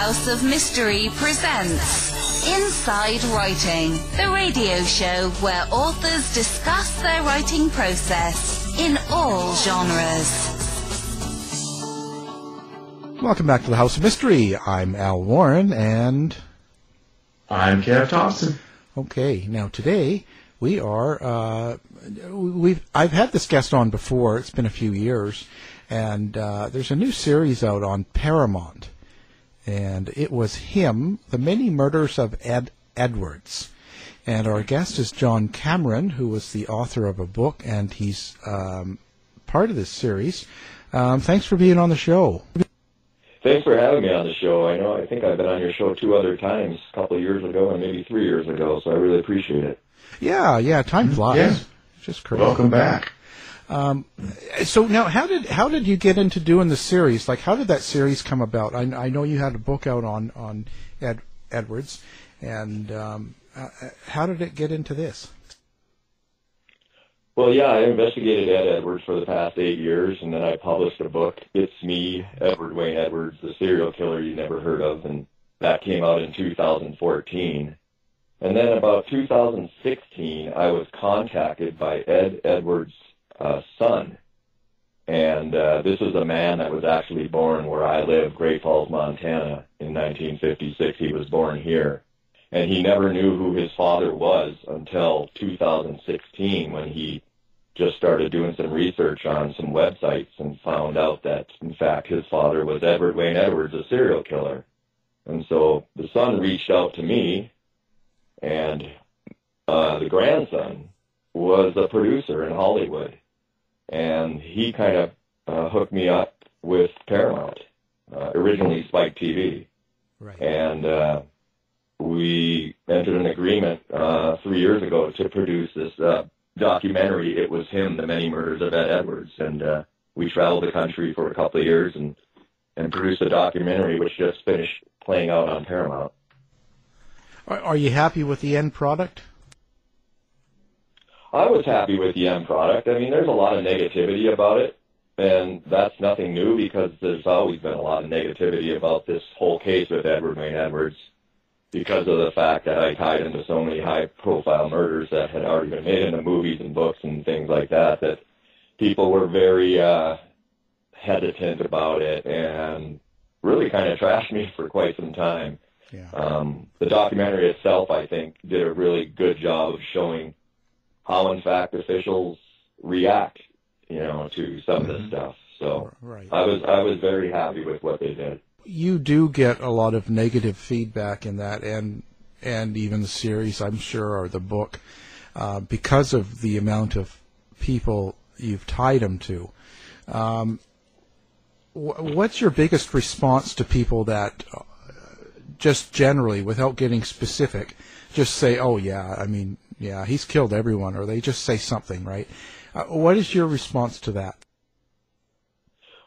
House of Mystery presents Inside Writing, the radio show where authors discuss their writing process in all genres. Welcome back to the House of Mystery. I'm Al Warren, and I'm Kev Thompson. okay, now today we are uh, we've I've had this guest on before. It's been a few years, and uh, there's a new series out on Paramount, and it was him, the many murders of Ed Edwards. And our guest is John Cameron, who was the author of a book, and he's um, part of this series. Um, thanks for being on the show. Thanks for having me on the show. I know I think I've been on your show two other times, a couple of years ago and maybe three years ago, so I really appreciate it. Yeah, yeah, time flies. Yeah. Just crazy. Welcome back. So now, how did how did you get into doing the series? Like, how did that series come about? I, I know you had a book out on on Ed, Edwards, and um, uh, uh, how did it get into this? Well, yeah, I investigated Ed Edwards for the past eight years, and then I published a book, It's Me, Edward Wayne Edwards, the serial killer you never heard of, and that came out in 2014. And then about 2016, I was contacted by Ed Edwards' uh, son. And uh, this is a man that was actually born where I live, Great Falls, Montana, in 1956. He was born here. And he never knew who his father was until 2016 when he just started doing some research on some websites and found out that, in fact, his father was Edward Wayne Edwards, a serial killer. And so the son reached out to me, and uh, the grandson was a producer in Hollywood. And he kind of uh, hooked me up with Paramount, uh, originally Spike TV. Right. And uh, we entered an agreement uh, three years ago to produce this uh, documentary. It was him, the many murders of Ed Edwards, and uh, we traveled the country for a couple of years and and produced a documentary, which just finished playing out on Paramount. Are, are you happy with the end product? I was happy with the end product. I mean, there's a lot of negativity about it, and that's nothing new because there's always been a lot of negativity about this whole case with Edward Wayne Edwards because of the fact that I tied into so many high-profile murders that had already been made into movies and books and things like that, that people were very uh, hesitant about it and really kind of trashed me for quite some time. Yeah. Um, the documentary itself, I think, did a really good job of showing how, in fact, officials react, you know, to some of this stuff. So Right. I was I was very happy with what they did. You do get a lot of negative feedback in that, and and even the series, I'm sure, or the book, uh, because of the amount of people you've tied them to. Um, wh- what's your biggest response to people that, uh, just generally, without getting specific, just say, "Oh yeah, I mean, yeah, he's killed everyone," or they just say something, right? Uh, what is your response to that?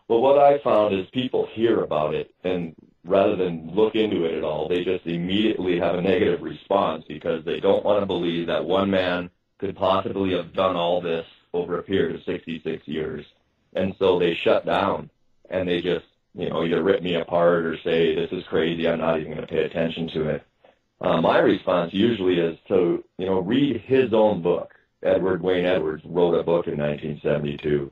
Well, what I found is people hear about it, and rather than look into it at all, they just immediately have a negative response because they don't want to believe that one man could possibly have done all this over a period of 66 years. And so they shut down, and they just, you know, either rip me apart or say, this is crazy, I'm not even going to pay attention to it. Uh, my response usually is to, you know, read his own book. Edward Wayne Edwards wrote a book in 1972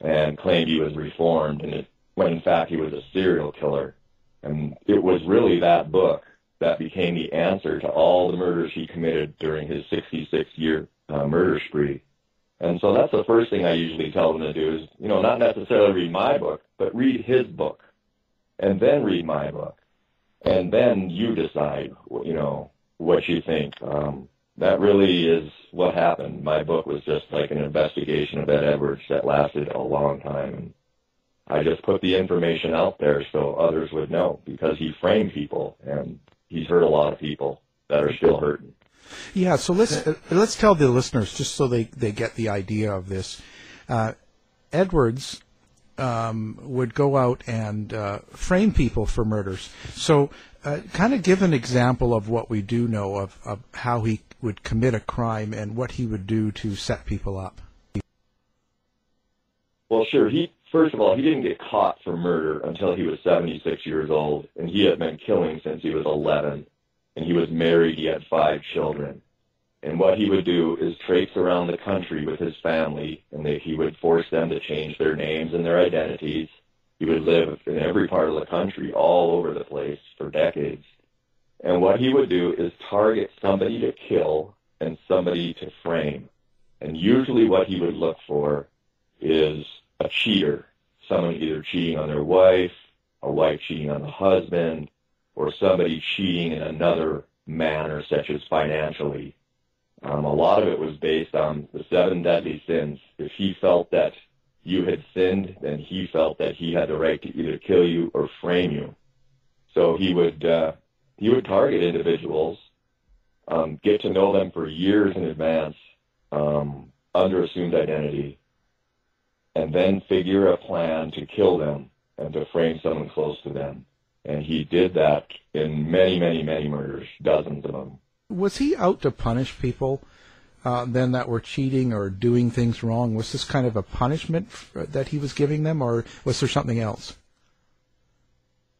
and claimed he was reformed, and it, when in fact he was a serial killer. And it was really that book that became the answer to all the murders he committed during his 66-year uh, murder spree. And so that's the first thing I usually tell them to do is, you know, not necessarily read my book, but read his book, and then read my book, and then you decide, you know, what you think. Um, that really is what happened. My book was just like an investigation of Ed Edwards that lasted a long time. I just put the information out there so others would know because he framed people and he's hurt a lot of people that are still hurting. Yeah, so let's uh, let's tell the listeners just so they, they get the idea of this. Uh, Edwards um, would go out and uh, frame people for murders. So, uh, kind of give an example of what we do know of, of how he would commit a crime and what he would do to set people up. Well, sure. He first of all, he didn't get caught for murder until he was 76 years old, and he had been killing since he was 11. And he was married. He had five children. And what he would do is traipse around the country with his family, and they, he would force them to change their names and their identities. He would live in every part of the country, all over the place, for decades. And what he would do is target somebody to kill and somebody to frame. And usually what he would look for is a cheater, someone either cheating on their wife, a wife cheating on the husband, or somebody cheating in another manner, such as financially. Um, a lot of it was based on the seven deadly sins. If he felt that you had sinned, then he felt that he had the right to either kill you or frame you. So he would uh, he would target individuals, um, get to know them for years in advance um, under assumed identity, and then figure a plan to kill them and to frame someone close to them. And he did that in many, many, many murders, dozens of them. Was he out to punish people uh, then that were cheating or doing things wrong? Was this kind of a punishment f- that he was giving them, or was there something else?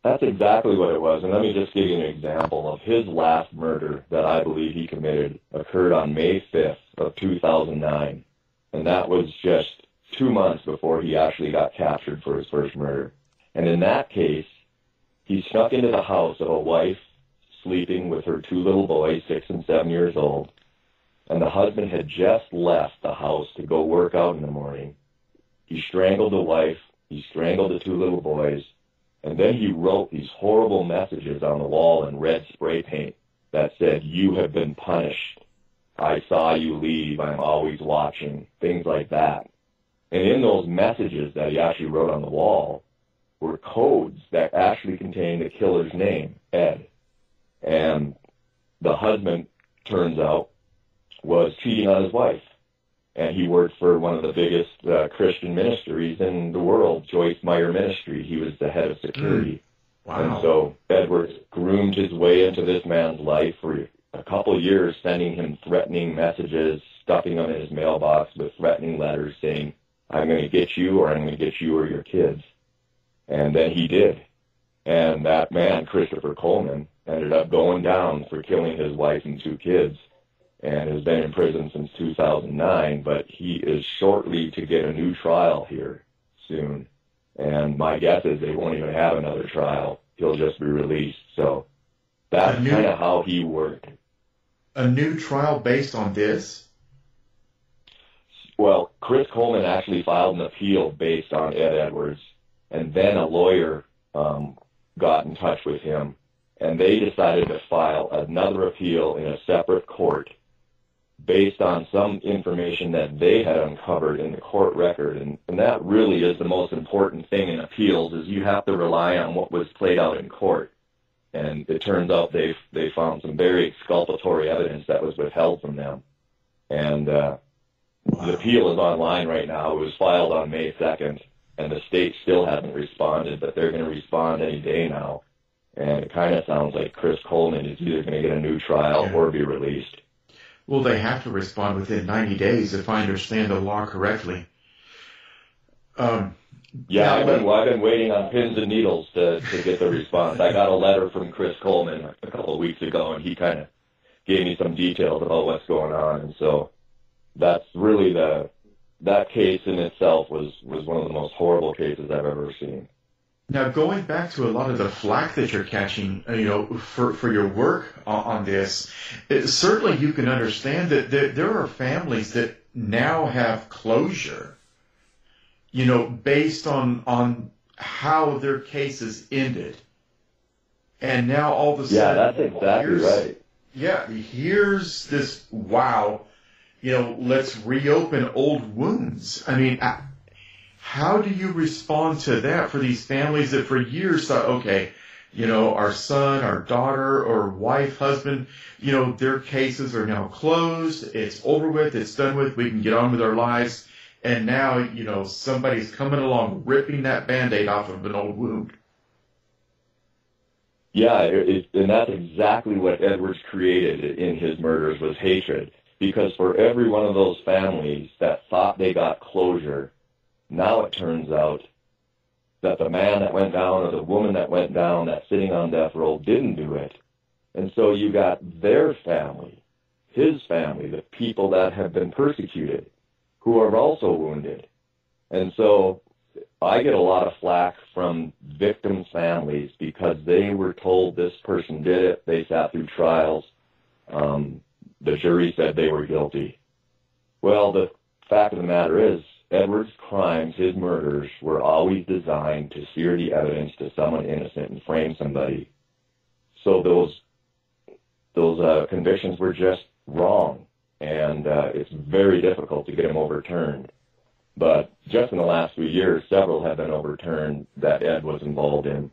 That's exactly what it was. And let me just give you an example of his last murder that I believe he committed occurred on May 5th of 2009. And that was just two months before he actually got captured for his first murder. And in that case, he snuck into the house of a wife sleeping with her two little boys, six and seven years old. And the husband had just left the house to go work out in the morning. He strangled the wife. He strangled the two little boys. And then he wrote these horrible messages on the wall in red spray paint that said, you have been punished. I saw you leave. I'm always watching. Things like that. And in those messages that he actually wrote on the wall were codes that actually contained the killer's name, Ed. And the husband, turns out, was cheating on his wife. And he worked for one of the biggest uh, Christian ministries in the world, Joyce Meyer Ministry. He was the head of security. Wow. And so Edwards groomed his way into this man's life for a couple of years, sending him threatening messages, stuffing them in his mailbox with threatening letters saying, I'm going to get you or I'm going to get you or your kids. And then he did. And that man, Christopher Coleman, ended up going down for killing his wife and two kids and has been in prison since 2009, but he is shortly to get a new trial here soon. And my guess is they won't even have another trial. He'll just be released. So that's kind of how he worked. A new trial based on this? Well, Chris Coleman actually filed an appeal based on Ed Edwards, and then a lawyer um, got in touch with him, and they decided to file another appeal in a separate court based on some information that they had uncovered in the court record. And, and that really is the most important thing in appeals is you have to rely on what was played out in court. And it turns out they they found some very exculpatory evidence that was withheld from them. And uh, the appeal is online right now. It was filed on May 2nd, and the state still hasn't responded, but they're going to respond any day now. And it kind of sounds like Chris Coleman is either going to get a new trial Yeah. or be released. Well, they have to respond within 90 days, if I understand the law correctly. Um, Yeah, I've been well, I've been waiting on pins and needles to to get the response. I got a letter from Chris Coleman a couple of weeks ago, and he kind of gave me some details about what's going on, and so that's really the that case in itself was was one of the most horrible cases I've ever seen. Now, going back to a lot of the flack that you're catching, uh, you know, for, for your work on, this, it, certainly you can understand that there, there are families that now have closure, you know, based on, on how their cases ended. And now all of a sudden, Yeah, that's exactly right. yeah, here's this wow, you know, let's reopen old wounds. I mean, uh, how do you respond to that for these families that for years thought, okay, you know, our son, our daughter, or wife, husband, you know, their cases are now closed, it's over with, it's done with, we can get on with our lives. And now, you know, somebody's coming along ripping that band-aid off of an old wound. Yeah, it, and that's exactly what Edwards created in his murders was hatred. Because for every one of those families that thought they got closure, now it turns out that the man that went down or the woman that went down that's sitting on death row didn't do it. And so you got their family, his family, the people that have been persecuted, who are also wounded. And so I get a lot of flack from victims' families because they were told this person did it. They sat through trials. Um, the jury said they were guilty. Well, the fact of the matter is, Edward's crimes, his murders, were always designed to sear the evidence to someone innocent and frame somebody. So those those uh, convictions were just wrong, and uh, it's very difficult to get them overturned. But just in the last few years, several have been overturned that Ed was involved in,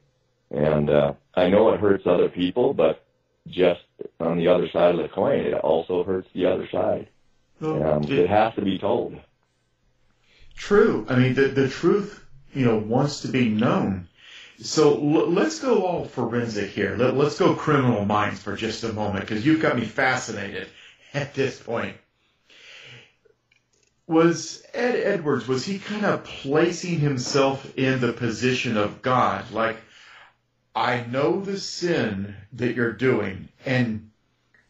and uh, I know it hurts other people, but just on the other side of the coin, it also hurts the other side. Um, it has to be told. True. I mean, the, the truth, you know, wants to be known. So l- let's go all forensic here. Let, let's go criminal minds for just a moment because you've got me fascinated at this point. Was Ed Edwards, was he kind of placing himself in the position of God? Like, I know the sin that you're doing, and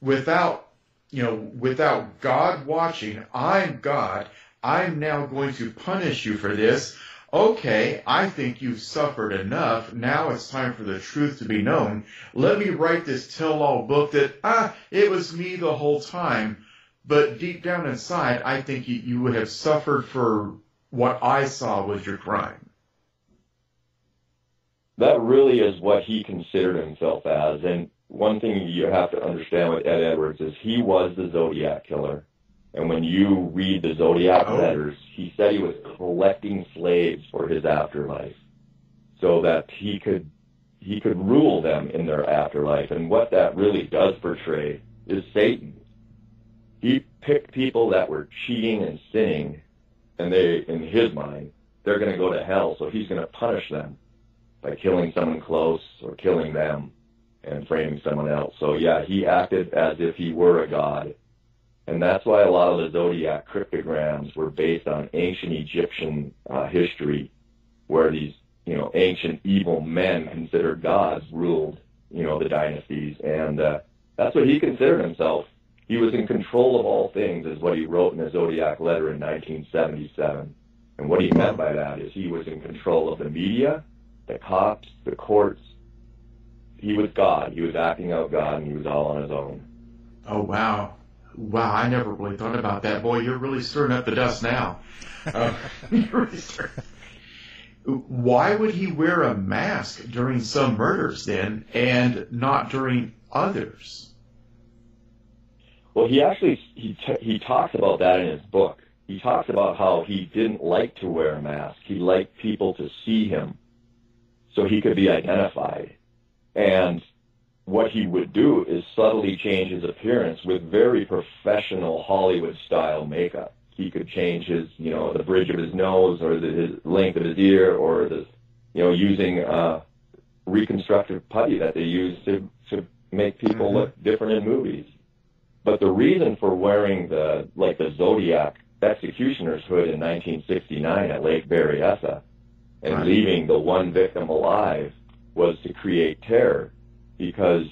without, you know, without God watching, I'm God. I'm now going to punish you for this. Okay, I think you've suffered enough. Now it's time for the truth to be known. Let me write this tell-all book that, ah, it was me the whole time. But deep down inside, I think you, you would have suffered for what I saw was your crime. That really is what he considered himself as. And one thing you have to understand with Ed Edwards is he was the Zodiac killer. And when you read the Zodiac Oh. letters, he said he was collecting slaves for his afterlife so that he could he could rule them in their afterlife. And what that really does portray is Satan. He picked people that were cheating and sinning, and they, in his mind, they're going to go to hell. So he's going to punish them by killing someone close or killing them and framing someone else. So yeah, he acted as if he were a god. And that's why a lot of the zodiac cryptograms were based on ancient Egyptian uh, history, where these, you know, ancient evil men considered gods ruled, you know, the dynasties. And uh, that's what he considered himself. He was in control of all things, is what he wrote in the zodiac letter in 1977. And what he meant by that is he was in control of the media, the cops, the courts. He was God. He was acting out God, and he was all on his own. Oh, wow. Wow, I never really thought about that. Boy, you're really stirring up the dust now. Uh, really stirring- Why would he wear a mask during some murders then and not during others? Well, he actually he t- he talks about that in his book. He talks about how he didn't like to wear a mask. He liked people to see him, so he could be identified. And what he would do is subtly change his appearance with very professional Hollywood style makeup. He could change his, you know, the bridge of his nose or the his length of his ear or the, you know, using uh, reconstructive putty that they use to to make people Mhm. look different in movies. But the reason for wearing the like the Zodiac executioner's hood in 1969 at Lake Berryessa and Right. leaving the one victim alive was to create terror because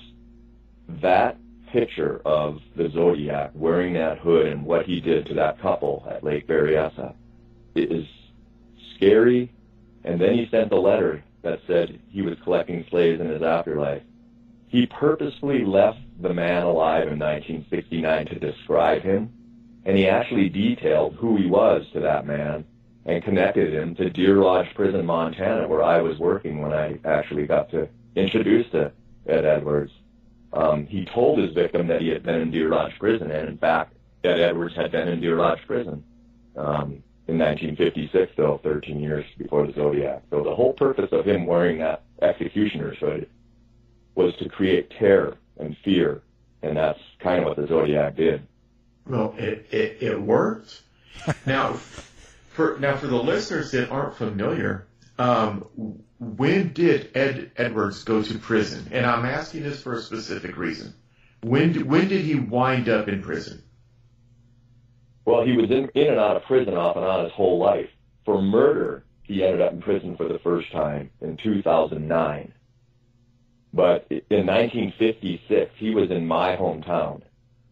that picture of the Zodiac wearing that hood and what he did to that couple at Lake Berryessa is scary. And then he sent a letter that said he was collecting slaves in his afterlife. He purposely left the man alive in 1969 to describe him, and he actually detailed who he was to that man and connected him to Deer Lodge Prison, Montana, where I was working when I actually got to introduce to Ed Edwards. Um, he told his victim that he had been in Deer Lodge Prison, and in fact, Ed Edwards had been in Deer Lodge Prison um, in 1956, though, 13 years before the Zodiac. So the whole purpose of him wearing that executioner's hood was to create terror and fear, and that's kind of what the Zodiac did. Well, it, it, it worked. now, for now for the listeners that aren't familiar, um, when did Ed Edwards go to prison? And I'm asking this for a specific reason. When when did he wind up in prison? Well, he was in, in and out of prison off and on his whole life. For murder, he ended up in prison for the first time in 2009. But in 1956, he was in my hometown,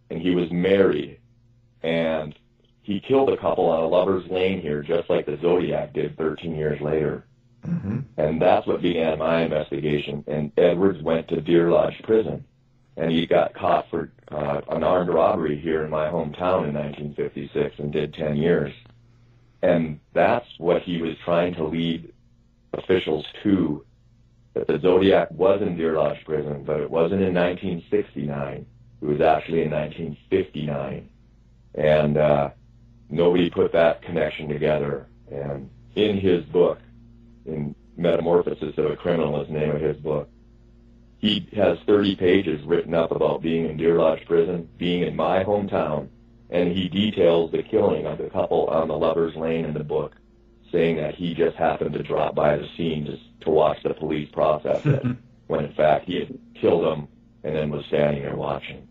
and he was married, and he killed a couple on a lover's lane here, just like the Zodiac did 13 years later. Mm-hmm. And that's what began my investigation. And Edwards went to Deer Lodge Prison, and he got caught for uh, an armed robbery here in my hometown in 1956 and did 10 years. And that's what he was trying to lead officials to, that the Zodiac was in Deer Lodge Prison, but it wasn't in 1969. It was actually in 1959. And uh, nobody put that connection together. And in his book, in Metamorphosis of a Criminal is the name of his book, he has 30 pages written up about being in Deer Lodge Prison, being in my hometown, and he details the killing of the couple on the Lover's Lane in the book, saying that he just happened to drop by the scene just to watch the police process it, when in fact he had killed them and then was standing there watching.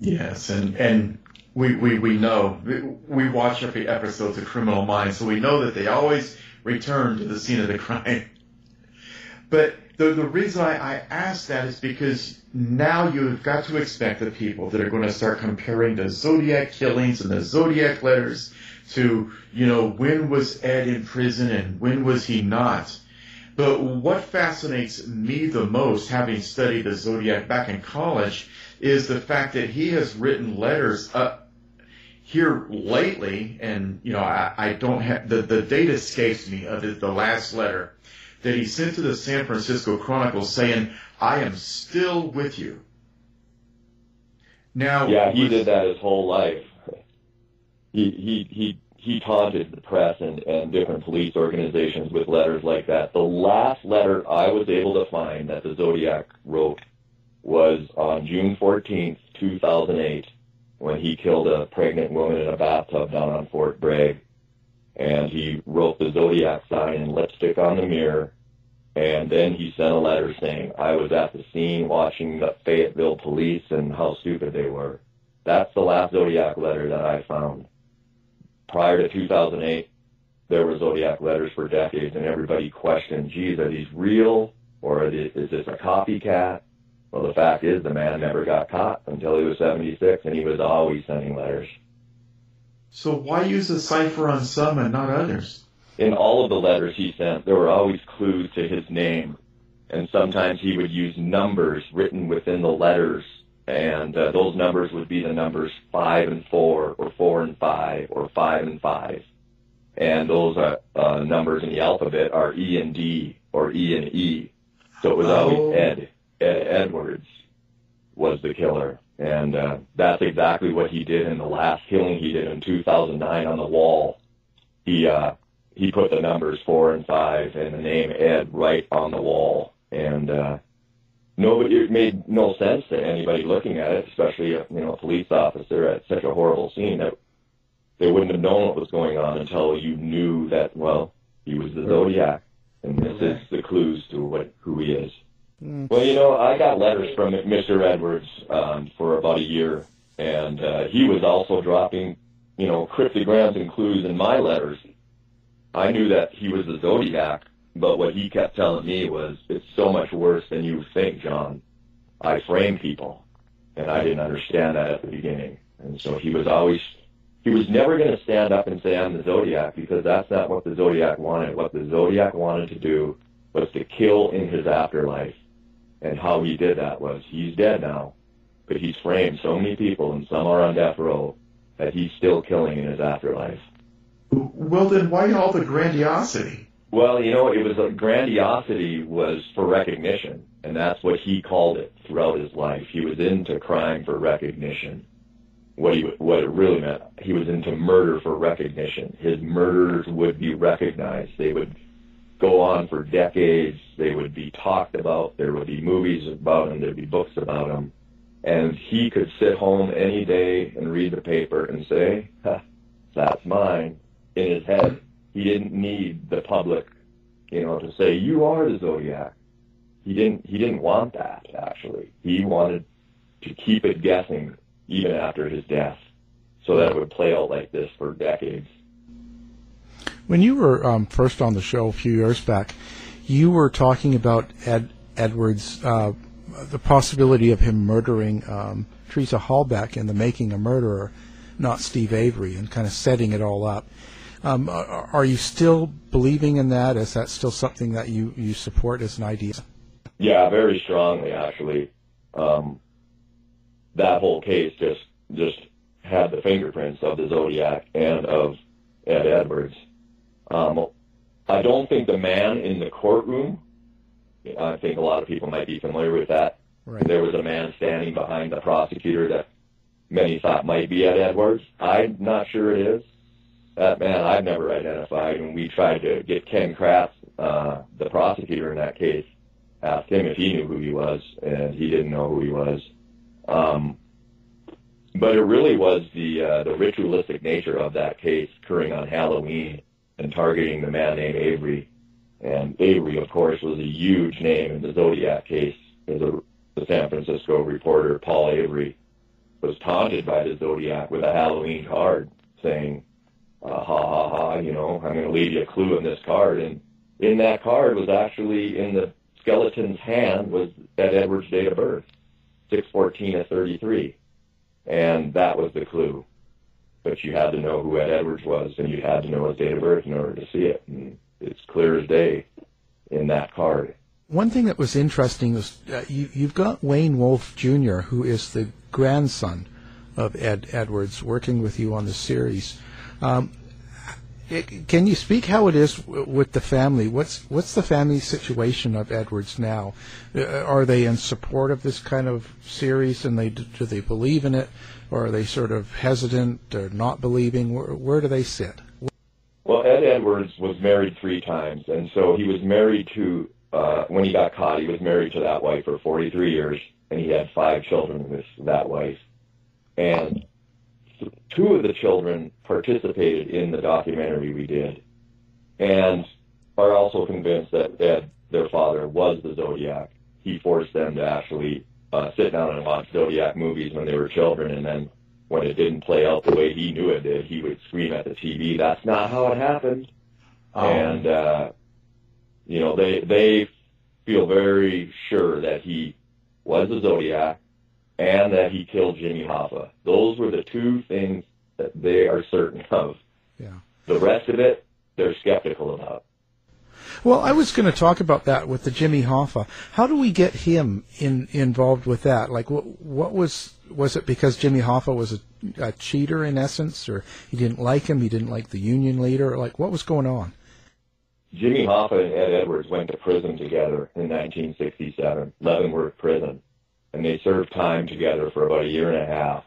Yes, and and we, we, we know we watch every episode of Criminal Minds, so we know that they always return to the scene of the crime. But the the reason I, I ask that is because now you've got to expect the people that are going to start comparing the Zodiac killings and the Zodiac letters to, you know, when was Ed in prison and when was he not. But what fascinates me the most, having studied the Zodiac back in college, is the fact that he has written letters uh, here lately, and you know, I, I don't have the, the date escapes me of the, the last letter that he sent to the San Francisco Chronicle saying, I am still with you. Now, yeah, he did that his whole life. He he he he taunted the press and, and different police organizations with letters like that. The last letter I was able to find that the Zodiac wrote was on June 14th, 2008, when he killed a pregnant woman in a bathtub down on Fort Bragg. And he wrote the Zodiac sign in lipstick on the mirror and then he sent a letter saying, I was at the scene watching the Fayetteville police and how stupid they were. That's the last Zodiac letter that I found. Prior to 2008, there were Zodiac letters for decades, and everybody questioned, geez, are these real, or is this a copycat? Well, the fact is the man never got caught until he was 76, and he was always sending letters. So why use a cipher on some and not others? in all of the letters he sent, there were always clues to his name. And sometimes he would use numbers written within the letters. And uh, those numbers would be the numbers 5 and 4, or 4 and 5, or 5 and 5. And those uh, uh, numbers in the alphabet are E and D, or E and E. So it was always Oh. Ed. Ed Edwards was the killer. And uh, that's exactly what he did in the last killing he did in 2009 on the wall. He uh, he put the numbers four and five and the name Ed right on the wall, and uh, nobody it made no sense to anybody looking at it, especially a, you know a police officer at such a horrible scene that they wouldn't have known what was going on until you knew that well he was the Zodiac, and this is the clues to what who he is. Well, you know, I got letters from Mr. Edwards um, for about a year, and uh, he was also dropping, you know, cryptograms and clues in my letters. I knew that he was the Zodiac, but what he kept telling me was, it's so much worse than you think, John. I frame people, and I didn't understand that at the beginning. And so he was always, he was never going to stand up and say, I'm the Zodiac, because that's not what the Zodiac wanted. What the Zodiac wanted to do was to kill in his afterlife. And how he did that was, he's dead now, but he's framed so many people, and some are on death row, that he's still killing in his afterlife. Well, then why all the grandiosity? Well, you know, it was like grandiosity was for recognition, and that's what he called it throughout his life. He was into crime for recognition. What he what it really meant, he was into murder for recognition. His murders would be recognized. They would go on for decades. They would be talked about. There would be movies about him. There'd be books about him. And he could sit home any day and read the paper and say, that's mine, in his head. He didn't need the public, you know, to say, you are the Zodiac. He didn't, he didn't want that, actually. He wanted to keep it guessing even after his death so that it would play out like this for decades. When you were um, first on the show a few years back, you were talking about Ed Edwards, uh, the possibility of him murdering um, Teresa Halbach in the Making a Murderer, not Steve Avery, and kind of setting it all up. Um, are, you still believing in that? Is that still something that you, you support as an idea? Yeah, very strongly, actually. Um, that whole case just just had the fingerprints of the Zodiac and of Ed Edwards. Um, I don't think the man in the courtroom. I think a lot of people might be familiar with that. Right. There was a man standing behind the prosecutor that many thought might be Ed Edwards. I'm not sure it is. That man I've never identified. When we tried to get Ken Kratz, uh, the prosecutor in that case, asked him if he knew who he was, and he didn't know who he was. Um, but it really was the uh, the ritualistic nature of that case occurring on Halloween and targeting the man named Avery. And Avery, of course, was a huge name in the Zodiac case. As the San Francisco reporter Paul Avery was taunted by the Zodiac with a Halloween card saying, uh, "Ha ha ha! You know, I'm going to leave you a clue in this card." And in that card was actually in the skeleton's hand was Ed Edwards' date of birth, 614 of 33. And that was the clue. But you had to know who Ed Edwards was, and you had to know his date of birth in order to see it. And it's clear as day in that card. One thing that was interesting was uh, you, you've got Wayne Wolf Jr., who is the grandson of Ed Edwards, working with you on the series. Um, can you speak how it is w- with the family? What's what's the family situation of Edwards now? Uh, are they in support of this kind of series, and they do they believe in it, or are they sort of hesitant or not believing? Where, where do they sit? Well, Ed Edwards was married three times, and so he was married to uh, when he got caught. He was married to that wife for 43 years, and he had five children with that wife. And two of the children participated in the documentary we did and are also convinced that Ed, their father, was the Zodiac. He forced them to actually uh, sit down and watch Zodiac movies when they were children, and then when it didn't play out the way he knew it did, he would scream at the TV, "That's not how it happened." Oh. And uh, you know, they they feel very sure that he was the Zodiac and that he killed Jimmy Hoffa. Those were the two things that they are certain of. Yeah. The rest of it, they're skeptical about. Well, I was going to talk about that with the Jimmy Hoffa. How do we get him in, involved with that? Like, what, what was was it because Jimmy Hoffa was a, a cheater in essence, or he didn't like him, he didn't like the union leader? Like, what was going on? Jimmy Hoffa and Ed Edwards went to prison together in 1967, Leavenworth Prison, and they served time together for about a year and a half.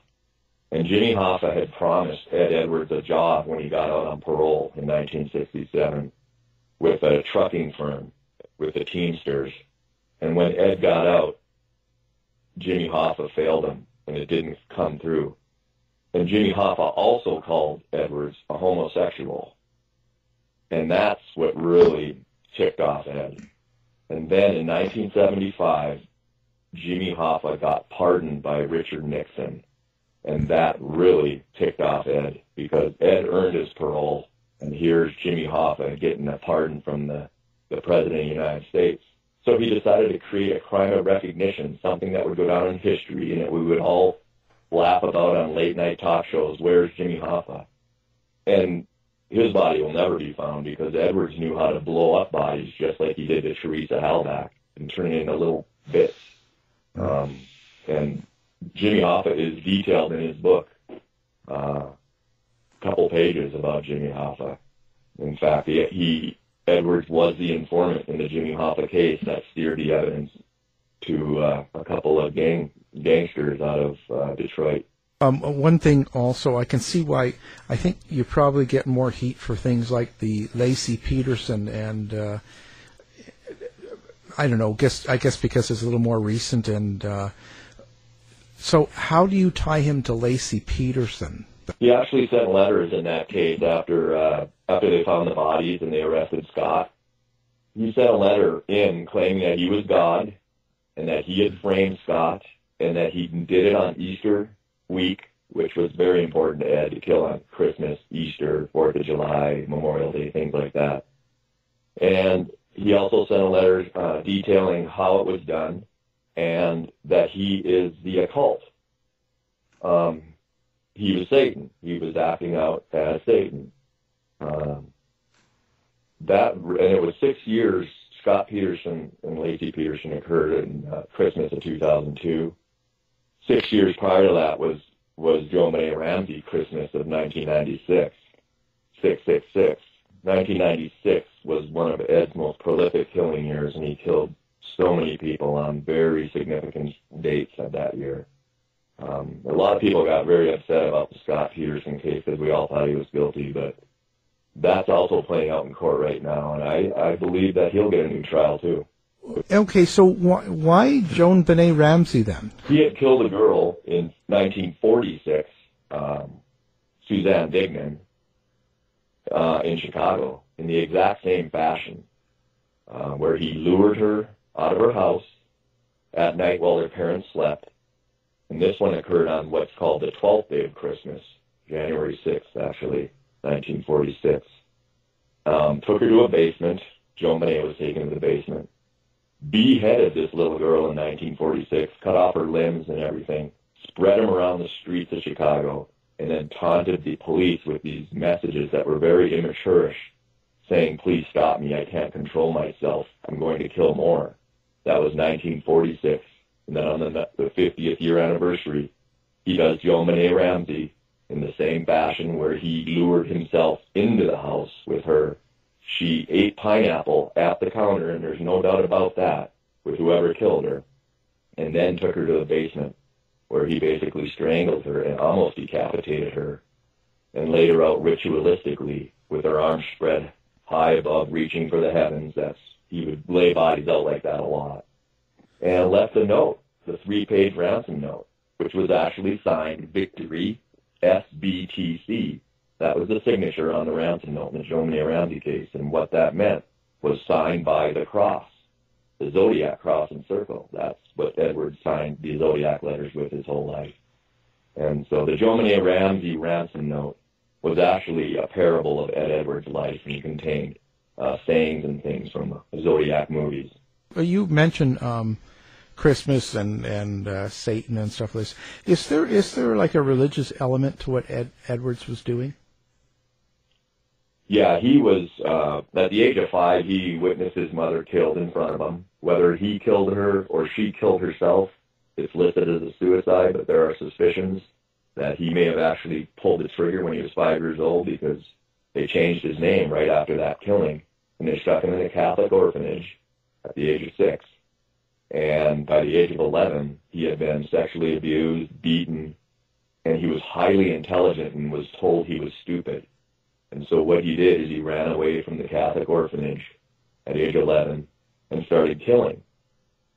And Jimmy Hoffa had promised Ed Edwards a job when he got out on parole in 1967 with a trucking firm, with the Teamsters. And when Ed got out, Jimmy Hoffa failed him, and it didn't come through. And Jimmy Hoffa also called Edwards a homosexual. And that's what really ticked off Ed. And then in 1975, Jimmy Hoffa got pardoned by Richard Nixon. And that really ticked off Ed because Ed earned his parole. And here's Jimmy Hoffa getting a pardon from the, the President of the United States. So he decided to create a crime of recognition, something that would go down in history and that we would all laugh about on late night talk shows. Where's Jimmy Hoffa? And his body will never be found because Edwards knew how to blow up bodies just like he did to Teresa Halbach and turn it into little bits. Um, and Jimmy Hoffa is detailed in his book, uh, a couple pages about Jimmy Hoffa. In fact, he, he Edwards was the informant in the Jimmy Hoffa case that steered the evidence to uh, a couple of gang gangsters out of uh, Detroit. Um, one thing also, I can see why I think you probably get more heat for things like the Laci Peterson and uh, I don't know. Guess I guess because it's a little more recent and uh, so. How do you tie him to Laci Peterson? He actually sent letters in that case after uh, after they found the bodies and they arrested Scott. He sent a letter in claiming that he was God and that he had framed Scott and that he did it on Easter week which was very important to Ed to kill on Christmas, Easter, Fourth of July, Memorial Day, things like that. And he also sent a letter uh, detailing how it was done and that he is the occult. Um, he was Satan. He was acting out as Satan. Um, that and it was six years. Scott Peterson and Laci Peterson occurred in uh, Christmas of 2002. Six years prior to that was was JonBenét Ramsey Christmas of 1996. 666. 1996 was one of Ed's most prolific killing years, and he killed so many people on very significant dates of that year. Um, a lot of people got very upset about the Scott Peterson case because we all thought he was guilty, but that's also playing out in court right now, and I, I believe that he'll get a new trial too. Okay, so why, why JonBenét Ramsey then? He had killed a girl in 1946, um, Suzanne Degnan, uh, in Chicago, in the exact same fashion, uh, where he lured her out of her house at night while her parents slept. And this one occurred on what's called the 12th day of Christmas, January 6th, actually, 1946. Um, took her to a basement. JonBenét was taken to the basement. Beheaded this little girl in 1946, cut off her limbs and everything, spread them around the streets of Chicago, and then taunted the police with these messages that were very immaturish, saying, please stop me, I can't control myself, I'm going to kill more. That was 1946. And then on the, the 50th year anniversary, he does JonBenét Ramsey in the same fashion where he lured himself into the house with her. She ate pineapple at the counter, and there's no doubt about that, with whoever killed her, and then took her to the basement where he basically strangled her and almost decapitated her and laid her out ritualistically with her arms spread high above, reaching for the heavens. That's he would lay bodies out like that a lot. And left a note, the three-page ransom note, which was actually signed Victory SBTC. That was the signature on the ransom note in the JonBenét Ramsey case, and what that meant was signed by the cross, the zodiac cross and circle. That's what Edward signed the zodiac letters with his whole life. And so the JonBenét Ramsey ransom note was actually a parable of Ed Edwards' life and contained uh, sayings and things from zodiac movies. You mentioned um, Christmas and and uh, Satan and stuff like this. Is there is there like a religious element to what Ed Edwards was doing? Yeah, he was uh, at the age of five. He witnessed his mother killed in front of him. Whether he killed her or she killed herself, it's listed as a suicide. But there are suspicions that he may have actually pulled the trigger when he was five years old because they changed his name right after that killing, and they stuck him in a Catholic orphanage at the age of six. And by the age of 11, he had been sexually abused, beaten, and he was highly intelligent and was told he was stupid. And so what he did is he ran away from the Catholic orphanage at age 11 and started killing.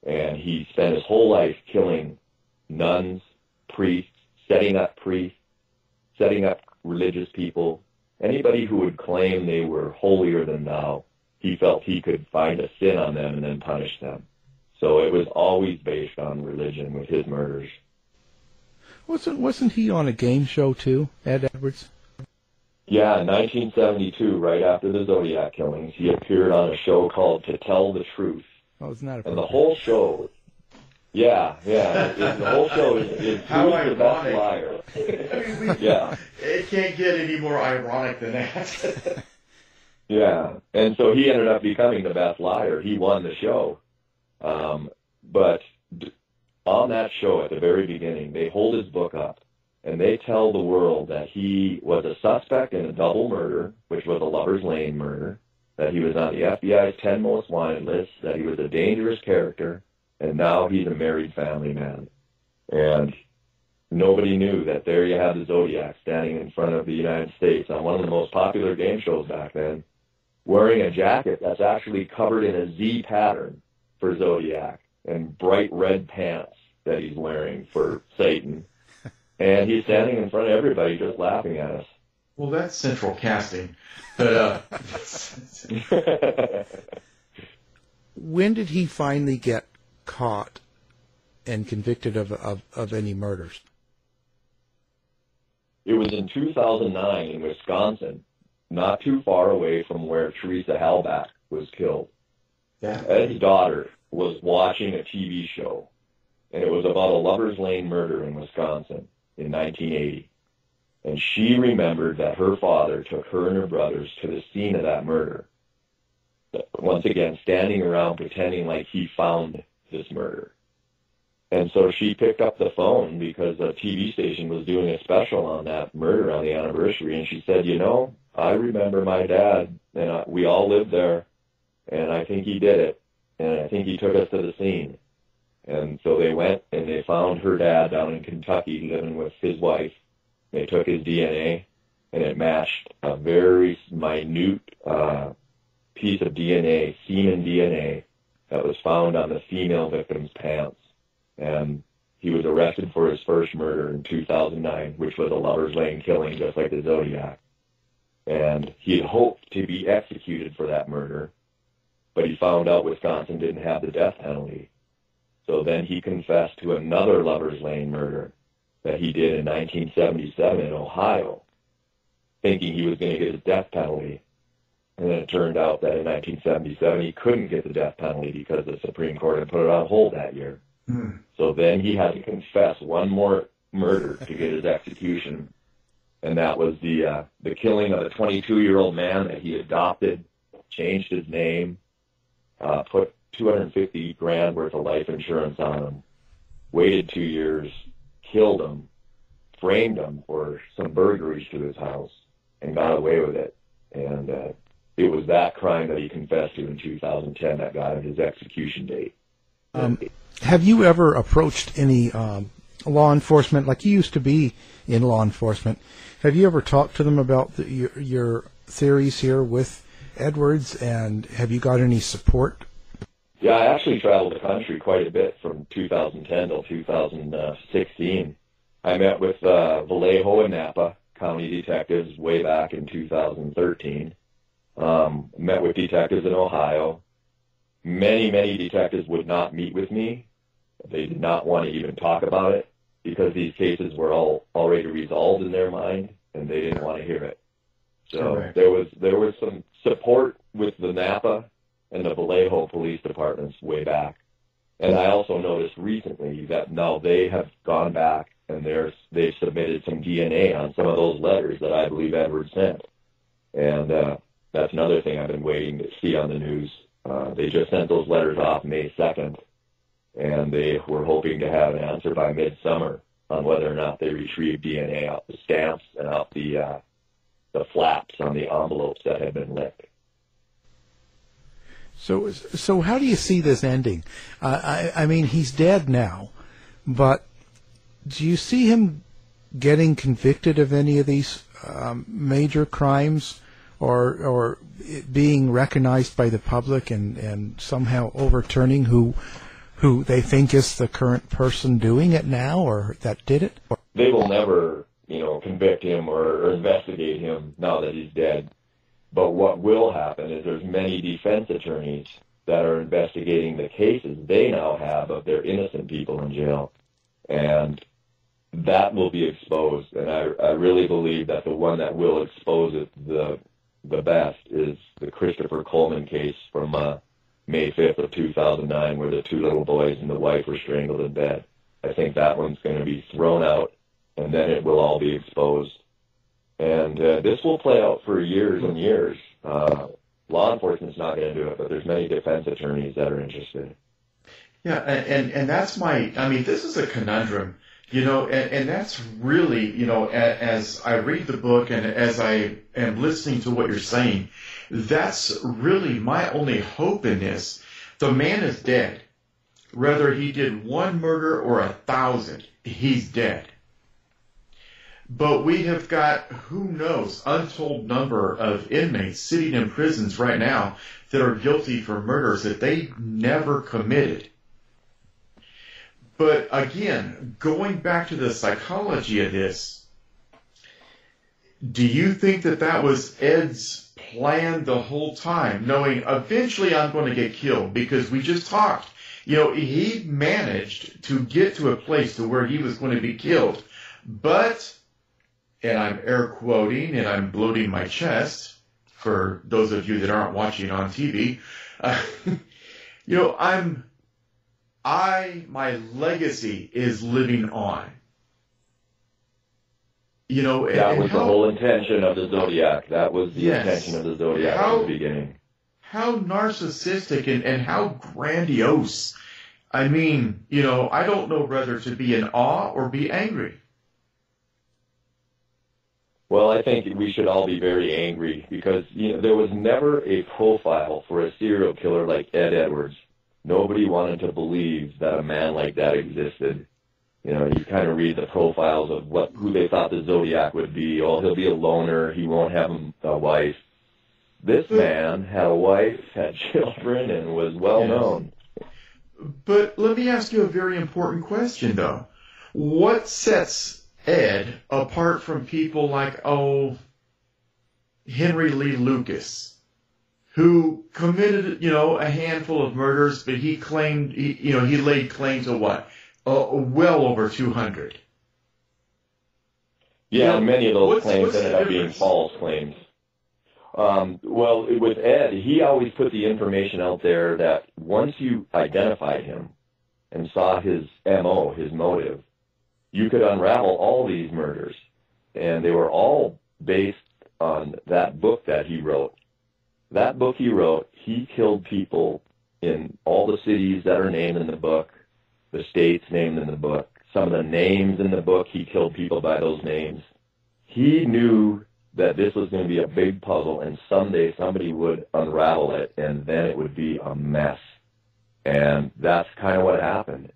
And he spent his whole life killing nuns, priests, setting up priests, setting up religious people, anybody who would claim they were holier than thou. He felt he could find a sin on them and then punish them. So it was always based on religion with his murders. Wasn't wasn't he on a game show too, Ed Edwards? Yeah, in 1972, right after the Zodiac killings, he appeared on a show called To Tell the Truth. Oh, isn't that And the whole show, yeah, yeah, it, the whole show is, is How who's the best liar. I mean, we, Yeah. It can't get any more ironic than that. Yeah, and so he ended up becoming the best liar. He won the show. Um, but d- on that show at the very beginning, they hold his book up and they tell the world that he was a suspect in a double murder, which was a Lover's Lane murder, that he was on the FBI's 10 most wanted list, that he was a dangerous character, and now he's a married family man. And nobody knew that there you have the Zodiac standing in front of the United States on one of the most popular game shows back then, wearing a jacket that's actually covered in a Z pattern for Zodiac and bright red pants that he's wearing for Satan. And he's standing in front of everybody just laughing at us. well, that's central casting. But uh, When did he finally get caught and convicted of of, of any murders? It was in 2009 in Wisconsin, not too far away from where Teresa Halbach was killed. Yeah. Ed's daughter was watching a TV show, and it was about a Lover's Lane murder in Wisconsin in 1980. And she remembered that her father took her and her brothers to the scene of that murder. Once again, standing around pretending like he found this murder. And so she picked up the phone because a TV station was doing a special on that murder on the anniversary. And she said, you know, I remember my dad and I, we all lived there and I think he did it. And I think he took us to the scene. And so they went and they found her dad down in Kentucky living with his wife. They took his DNA and it matched a very minute uh, piece of DNA, semen DNA, that was found on the female victim's pants. And he was arrested for his first murder in 2009, which was a lover's lane killing, just like the Zodiac. And he had hoped to be executed for that murder, but he found out Wisconsin didn't have the death penalty. So then he confessed to another lover's lane murder that he did in 1977 in Ohio, thinking he was going to get his death penalty. And then it turned out that in 1977 he couldn't get the death penalty because the Supreme Court had put it on hold that year. Hmm. So then he had to confess one more murder to get his execution, and that was the uh, the killing of a 22 year old man that he adopted, changed his name, uh, put 250 grand worth of life insurance on him, waited two years, killed him, framed him for some burglaries to his house, and got away with it. And uh, it was that crime that he confessed to in 2010 that got him his execution date. Um, have you ever approached any um, law enforcement, like you used to be in law enforcement? Have you ever talked to them about the, your, your theories here with Edwards, and have you got any support? Yeah, I actually traveled the country quite a bit from 2010 till 2016. I met with uh, Vallejo and Napa county detectives way back in 2013. Um, met with detectives in Ohio. Many, many detectives would not meet with me. They did not want to even talk about it because these cases were all already resolved in their mind, and they didn't want to hear it. So there was there was some support with the Napa and the Vallejo police departments way back. And I also noticed recently that now they have gone back and they're, they've submitted some DNA on some of those letters that I believe Edward sent. And uh, that's another thing I've been waiting to see on the news. Uh, they just sent those letters off May 2nd, and they were hoping to have an answer by midsummer on whether or not they retrieved DNA off the stamps and off the uh, the flaps on the envelopes that had been licked. So, so how do you see this ending? Uh, I, I mean, he's dead now, but do you see him getting convicted of any of these um, major crimes, or or being recognized by the public and, and somehow overturning who who they think is the current person doing it now, or that did it? They will never, you know, convict him or, or investigate him now that he's dead. But what will happen is there's many defense attorneys that are investigating the cases they now have of their innocent people in jail. And that will be exposed. And I, I really believe that the one that will expose it the, the best is the Christopher Coleman case from uh, May 5th of 2009 where the two little boys and the wife were strangled in bed. I think that one's going to be thrown out and then it will all be exposed. And uh, this will play out for years and years. Uh, law enforcement's not going to do it, but there's many defense attorneys that are interested. Yeah, and, and and that's my. I mean, this is a conundrum, you know, and, and that's really, you know, a- as I read the book and as I am listening to what you're saying, that's really my only hope in this. The man is dead. Whether he did one murder or a thousand, he's dead. But we have got, who knows, untold number of inmates sitting in prisons right now that are guilty for murders that they never committed. But again, going back to the psychology of this, do you think that that was Ed's plan the whole time, knowing eventually I'm going to get killed? Because we just talked. You know, he managed to get to a place to where he was going to be killed, but and I'm air quoting and I'm bloating my chest for those of you that aren't watching on TV. Uh, you know, I'm, I, my legacy is living on. You know, and, That and was how, the whole intention of the Zodiac. That was the Yes. intention of the Zodiac How- at the beginning. how narcissistic and, and how grandiose. I mean, you know, I don't know whether to be in awe or be angry. Well, I think we should all be very angry because you know there was never a profile for a serial killer like Ed Edwards. Nobody wanted to believe that a man like that existed. You know, you kind of read the profiles of what who they thought the Zodiac would be. Oh, he'll be a loner. He won't have a, wife. This man had a wife, had children, and was well Yes. known. But let me ask you a very important question, though. What sets Ed apart from people like, oh, Henry Lee Lucas, who committed, you know, a handful of murders, but he claimed, he, you know, he laid claim to what? Uh, well over 200. Yeah, Yeah, and many of those what's- claims what's ended up being false claims. Um, well, with Ed, he always put the information out there that once you identified him and saw his MO, his motive, you could unravel all these murders. And they were all based on that book that he wrote. That book he wrote, he killed people in all the cities that are named in the book, the states named in the book. Some of the names in the book, he killed people by those names. He knew that this was going to be a big puzzle and someday somebody would unravel it and then it would be a mess. And that's kind of what happened.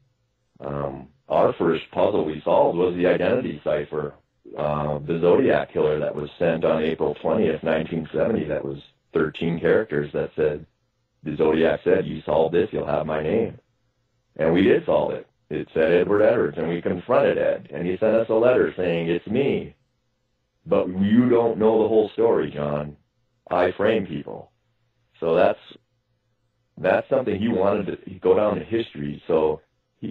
Um, our first puzzle we solved was the identity cipher, uh, the Zodiac killer that was sent on April 20th, 1970. That was 13 characters that said, the Zodiac said, you solve this, you'll have my name. And we did solve it. It said Edward Edwards, and we confronted Ed, and he sent us a letter saying, it's me. But you don't know the whole story, John. I frame people. So that's that's something he wanted to go down to history. So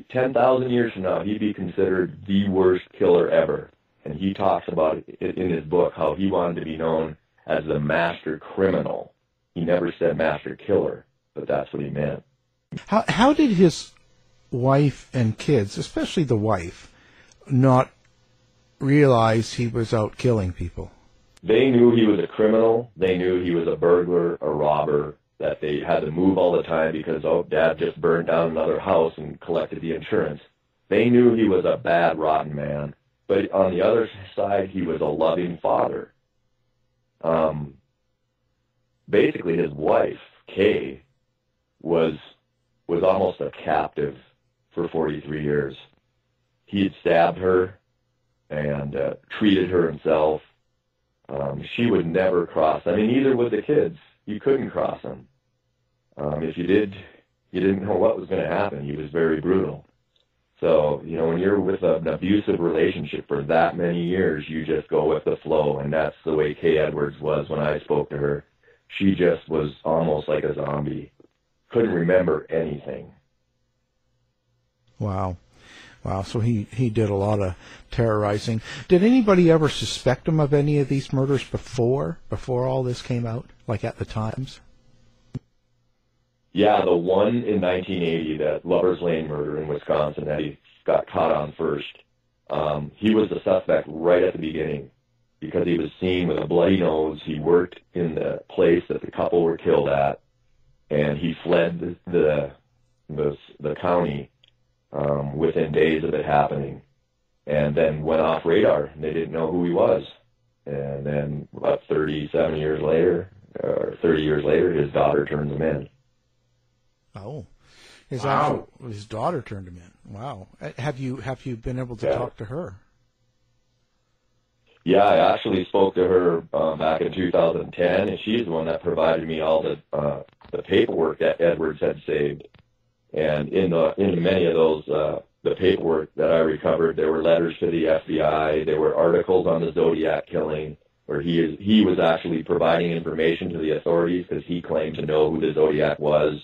10,000 years from now, he'd be considered the worst killer ever. And he talks about it in his book how he wanted to be known as the master criminal. He never said master killer, but that's what he meant. How how did his wife and kids, especially the wife, not realize he was out killing people? They knew he was a criminal. They knew he was a burglar, a robber, that they had to move all the time because, oh, dad just burned down another house and collected the insurance. They knew he was a bad, rotten man. But on the other side, he was a loving father. Um, basically, his wife, Kay, was was almost a captive for 43 years. He had stabbed her and uh, treated her himself. Um, she would never cross. I mean, neither would the kids. You couldn't cross them. Um, if you did, you didn't know what was going to happen. He was very brutal. So, you know, when you're with an abusive relationship for that many years, you just go with the flow. And that's the way Kay Edwards was when I spoke to her. She just was almost like a zombie. Couldn't remember anything. Wow. Wow, so he, he did a lot of terrorizing. Did anybody ever suspect him of any of these murders before before all this came out? Like at the times? Yeah, the one in 1980, that Lover's Lane murder in Wisconsin that he got caught on first. Um, he was the suspect right at the beginning because he was seen with a bloody nose. He worked in the place that the couple were killed at, and he fled the the the, the county um, within days of it happening, and then went off radar. And they didn't know who he was. And then about 37 years later, or 30 years later, his daughter turns him in. Oh. His Wow. actual, his daughter turned him in. Wow. Uh, Have you have you been able to Yeah. talk to her? Yeah, I actually spoke to her uh, back in 2010, and she's the one that provided me all the uh, the paperwork that Edwards had saved. And in the in many of those uh, the paperwork that I recovered, there were letters to the FBI, there were articles on the Zodiac killing, where he is he was actually providing information to the authorities because he claimed to know who the Zodiac was.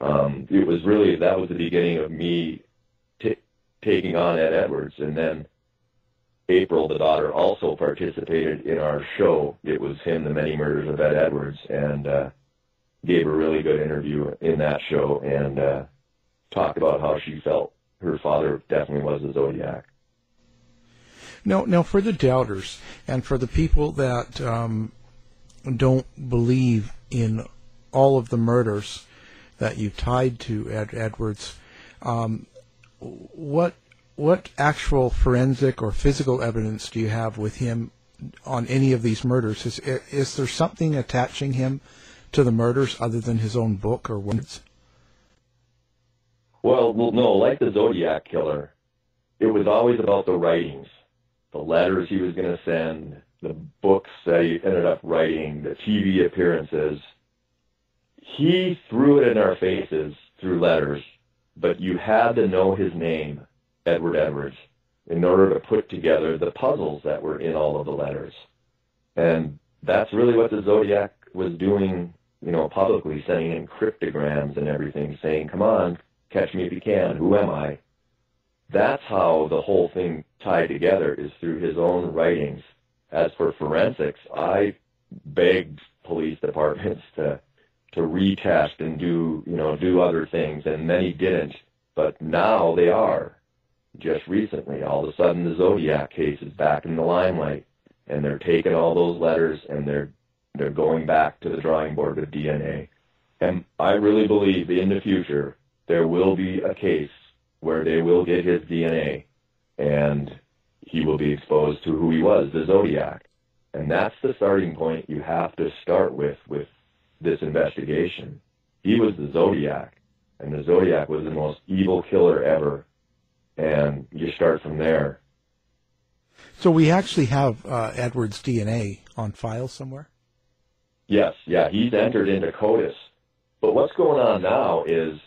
Um, it was really that was the beginning of me t- taking on Ed Edwards, and then April, the daughter, also participated in our show. It was him, the many murders of Ed Edwards, and uh, gave a really good interview in that show and uh, talked about how she felt her father definitely was a Zodiac. Now, now for the doubters and for the people that um, don't believe in all of the murders that you tied to Ed Edwards, um, what what actual forensic or physical evidence do you have with him on any of these murders? Is is there something attaching him to the murders other than his own book or words? Well, no, like the Zodiac killer, it was always about the writings, the letters he was going to send, the books that he ended up writing, the TV appearances. He threw it in our faces through letters, but you had to know his name, Edward Edwards, in order to put together the puzzles that were in all of the letters. And that's really what the Zodiac was doing, you know, publicly, sending in cryptograms and everything, saying, come on, catch me if you can, who am I? That's how the whole thing tied together is through his own writings. As for forensics, I begged police departments to to retest and do you know do other things, and many didn't. But now they are. Just recently, all of a sudden, the Zodiac case is back in the limelight, and they're taking all those letters and they're they're going back to the drawing board with DNA. And I really believe in the future there will be a case where they will get his DNA and he will be exposed to who he was, the Zodiac. And that's the starting point you have to start with with this investigation. He was the Zodiac, and the Zodiac was the most evil killer ever. And you start from there. So we actually have uh, Edward's DNA on file somewhere? Yes, yeah, he's entered into CODIS. But what's going on now is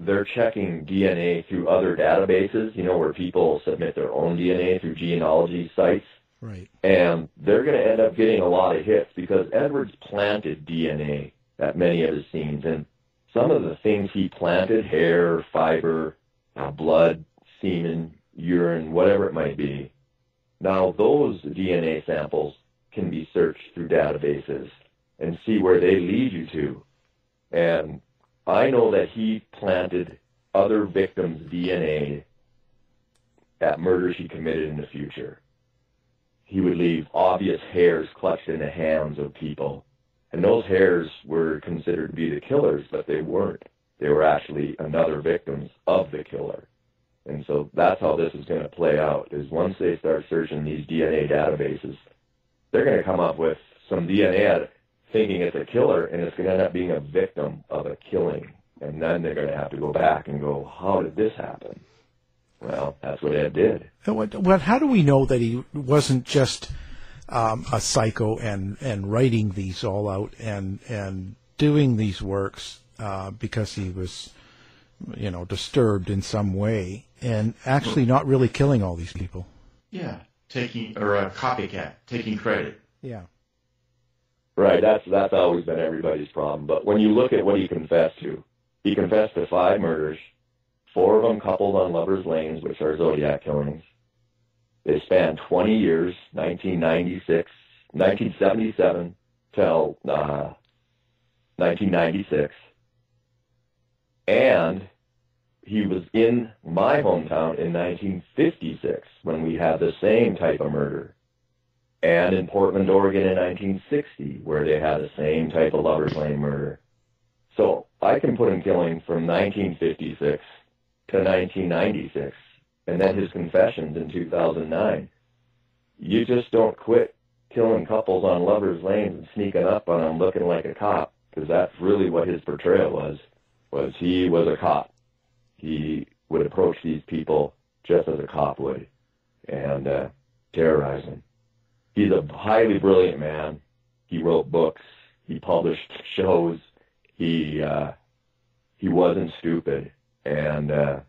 they're checking DNA through other databases, you know, where people submit their own DNA through genealogy sites. Right. And they're going to end up getting a lot of hits because Edwards planted DNA at many of his scenes. And some of the things he planted, hair, fiber, uh, blood, semen, urine, whatever it might be, now those DNA samples can be searched through databases and see where they lead you to. And I know that he planted other victims' DNA at murders he committed in the future. He would leave obvious hairs clutched in the hands of people. And those hairs were considered to be the killers, but they weren't. They were actually another victims of the killer. And so that's how this is going to play out, is once they start searching these DNA databases, they're going to come up with some DNA thinking it's a killer, and it's going to end up being a victim of a killing. And then they're going to have to go back and go, how did this happen? Well, that's what Ed did. Well, how do we know that he wasn't just um, a psycho and, and writing these all out and and doing these works uh, because he was, you know, disturbed in some way and actually not really killing all these people? Yeah, taking or a copycat, taking credit. Yeah. Right, that's that's always been everybody's problem. But when you look at what he confessed to, he confessed to five murders, four of them coupled on lovers' lanes, which are Zodiac killings. They span 20 years, 1996, 1977 till uh, 1996, and he was in my hometown in 1956 when we had the same type of murder and in Portland, Oregon in 1960, where they had the same type of lover's lane murder. So I can put him killing from 1956 to 1996, and then his confessions in 2009. You just don't quit killing couples on lovers' lanes and sneaking up on them looking like a cop, because that's really what his portrayal was. Was he was a cop. He would approach these people just as a cop would, and uh, terrorize them he's a highly brilliant man. He wrote books. He published shows. He uh, he wasn't stupid, and uh,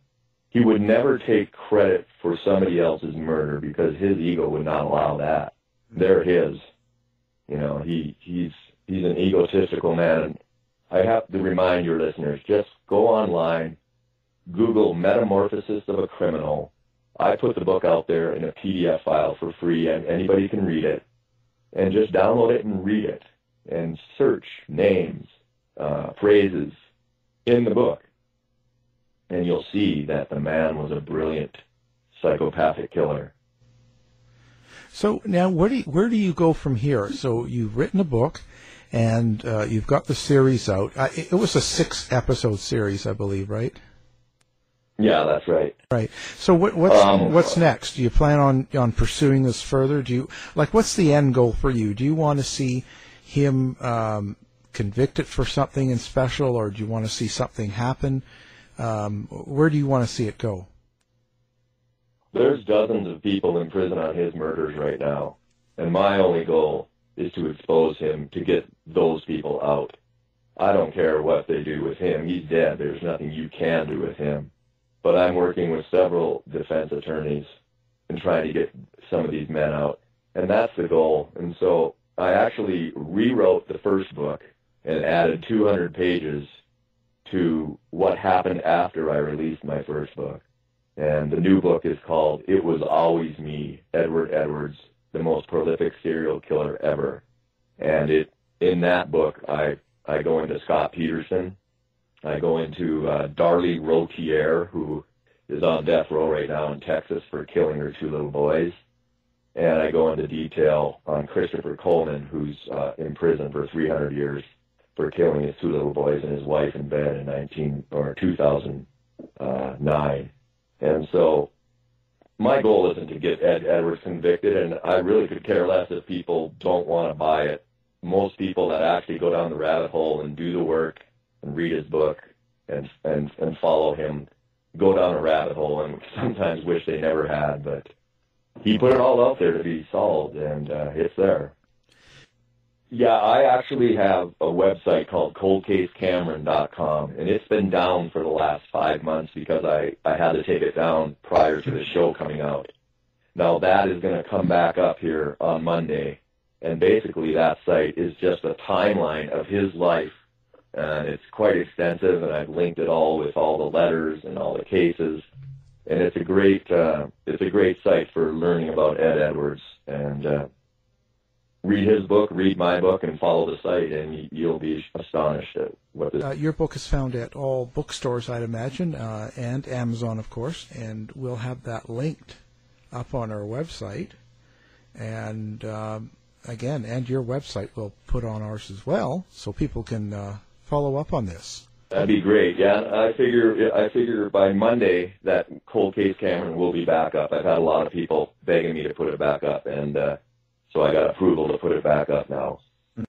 he would never take credit for somebody else's murder because his ego would not allow that. They're his. You know, he he's he's an egotistical man. I have to remind your listeners: just go online, Google "metamorphosis of a criminal." I put the book out there in a PDF file for free, and anybody can read it. And just download it and read it, and search names, uh, phrases in the book, and you'll see that the man was a brilliant psychopathic killer. So now, where do you, where do you go from here? So you've written a book, and uh, you've got the series out. Uh, it was a six episode series, I believe, right? Yeah, that's right. Right. So what, what's Um, what's next? Do you plan on on pursuing this further? Do you like what's the end goal for you? Do you want to see him um, convicted for something in special, or do you want to see something happen? Um, where do you want to see it go? There's dozens of people in prison on his murders right now, and my only goal is to expose him to get those people out. I don't care what they do with him. He's dead. There's nothing you can do with him. But I'm working with several defense attorneys and trying to get some of these men out. And that's the goal. And so I actually rewrote the first book and added 200 pages to what happened after I released my first book. And the new book is called It Was Always Me, Edward Edwards, the most prolific serial killer ever. And it in that book I I go into Scott Peterson. I go into uh, Darlie Routier, who is on death row right now in Texas for killing her two little boys. And I go into detail on Christopher Coleman, who's uh, in prison for 300 years for killing his two little boys and his wife in bed in 19 or 2009. And so my goal isn't to get Ed Edwards convicted, and I really could care less if people don't want to buy it. Most people that actually go down the rabbit hole and do the work and read his book and and and follow him go down a rabbit hole and sometimes wish they never had, but he put it all out there to be solved, and uh, it's there. Yeah, I actually have a website called coldcasecameron.com, and it's been down for the last five months because I, I had to take it down prior to the show coming out. Now that is going to come back up here on Monday, and basically that site is just a timeline of his life, it's quite extensive, and I've linked it all with all the letters and all the cases, and it's a great uh, it's a great site for learning about Ed Edwards and. Uh, read his book, read my book, and follow the site, and you'll be astonished at what this. Uh, your book is found at all bookstores, I'd imagine, uh, and Amazon, of course, and we'll have that linked up on our website. And um, again, and your website we'll put on ours as well, so people can uh, follow up on this. That'd be great. Yeah, I figure I figure by Monday that Cold Case Cameron will be back up. I've had a lot of people begging me to put it back up, and uh, so I got approval to put it back up now.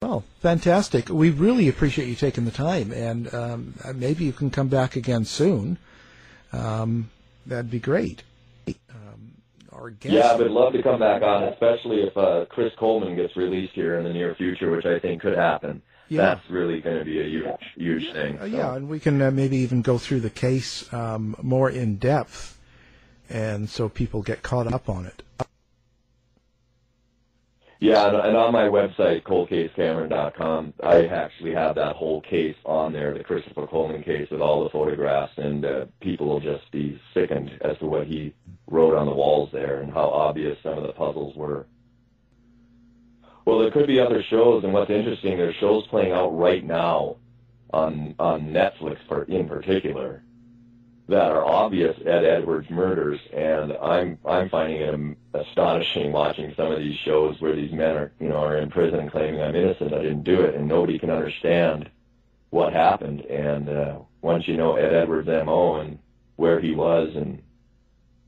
Well, fantastic. We really appreciate you taking the time, and um, maybe you can come back again soon. Um, that'd be great. Um, our guest, Yeah, I would love to come back on, especially if uh, Chris Coleman gets released here in the near future, which I think could happen. Yeah. That's really going to be a huge, huge thing. Uh, So- yeah, and we can uh, maybe even go through the case um, more in depth, and so people get caught up on it. Yeah, and, and on my website, coldcasecameron.com, I actually have that whole case on there, the Christopher Coleman case with all the photographs, and uh, people will just be sickened as to what he wrote on the walls there and how obvious some of the puzzles were. Well, there could be other shows, and what's interesting, there's shows playing out right now on on Netflix in particular that are obvious Ed Edwards murders, and I'm I'm finding it astonishing watching some of these shows where these men are you know are in prison claiming I'm innocent, I didn't do it, and nobody can understand what happened. And uh, once you know Ed Edwards' mo and where he was, and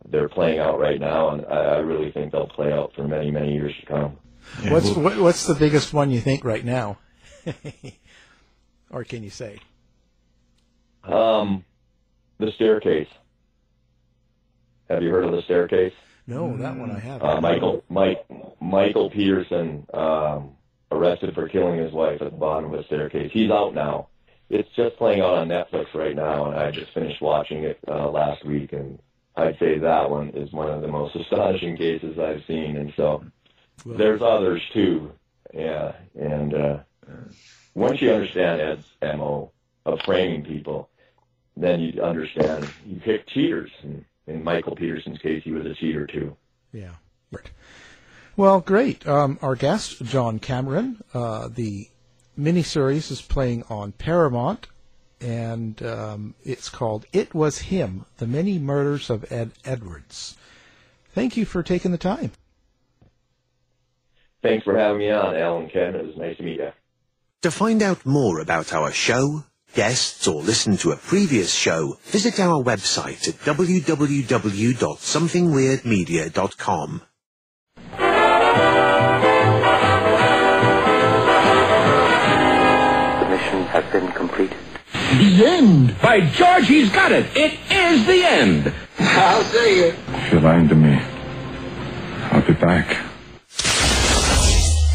they're playing out right now, and I really think they'll play out for many many years to come. What's what, what's the biggest one you think right now, or can you say? Um, the staircase. Have you heard of the staircase? No, that one I haven't. Uh, Michael Mike Michael Peterson um, arrested for killing his wife at the bottom of a staircase. He's out now. It's just playing out on Netflix right now, and I just finished watching it uh, last week, and I'd say that one is one of the most astonishing cases I've seen. And so Well, there's others too, yeah. And uh, once you understand Ed's mo of framing people, then you understand you pick cheaters, and in Michael Peterson's case, he was a cheater too. Yeah. Right. Well, great. Um, our guest, John Cameron, uh, the miniseries is playing on Paramount, and um, it's called It Was Him The Many Murders of Ed Edwards. Thank you for taking the time. Thanks for having me on, Alan Ken. It was nice to meet you. To find out more about our show, guests, or listen to a previous show, visit our website at www.somethingweirdmedia.com. The mission has been completed. The end. By George, he's got it. It is the end. I'll say it. If you're lying to me, I'll be back.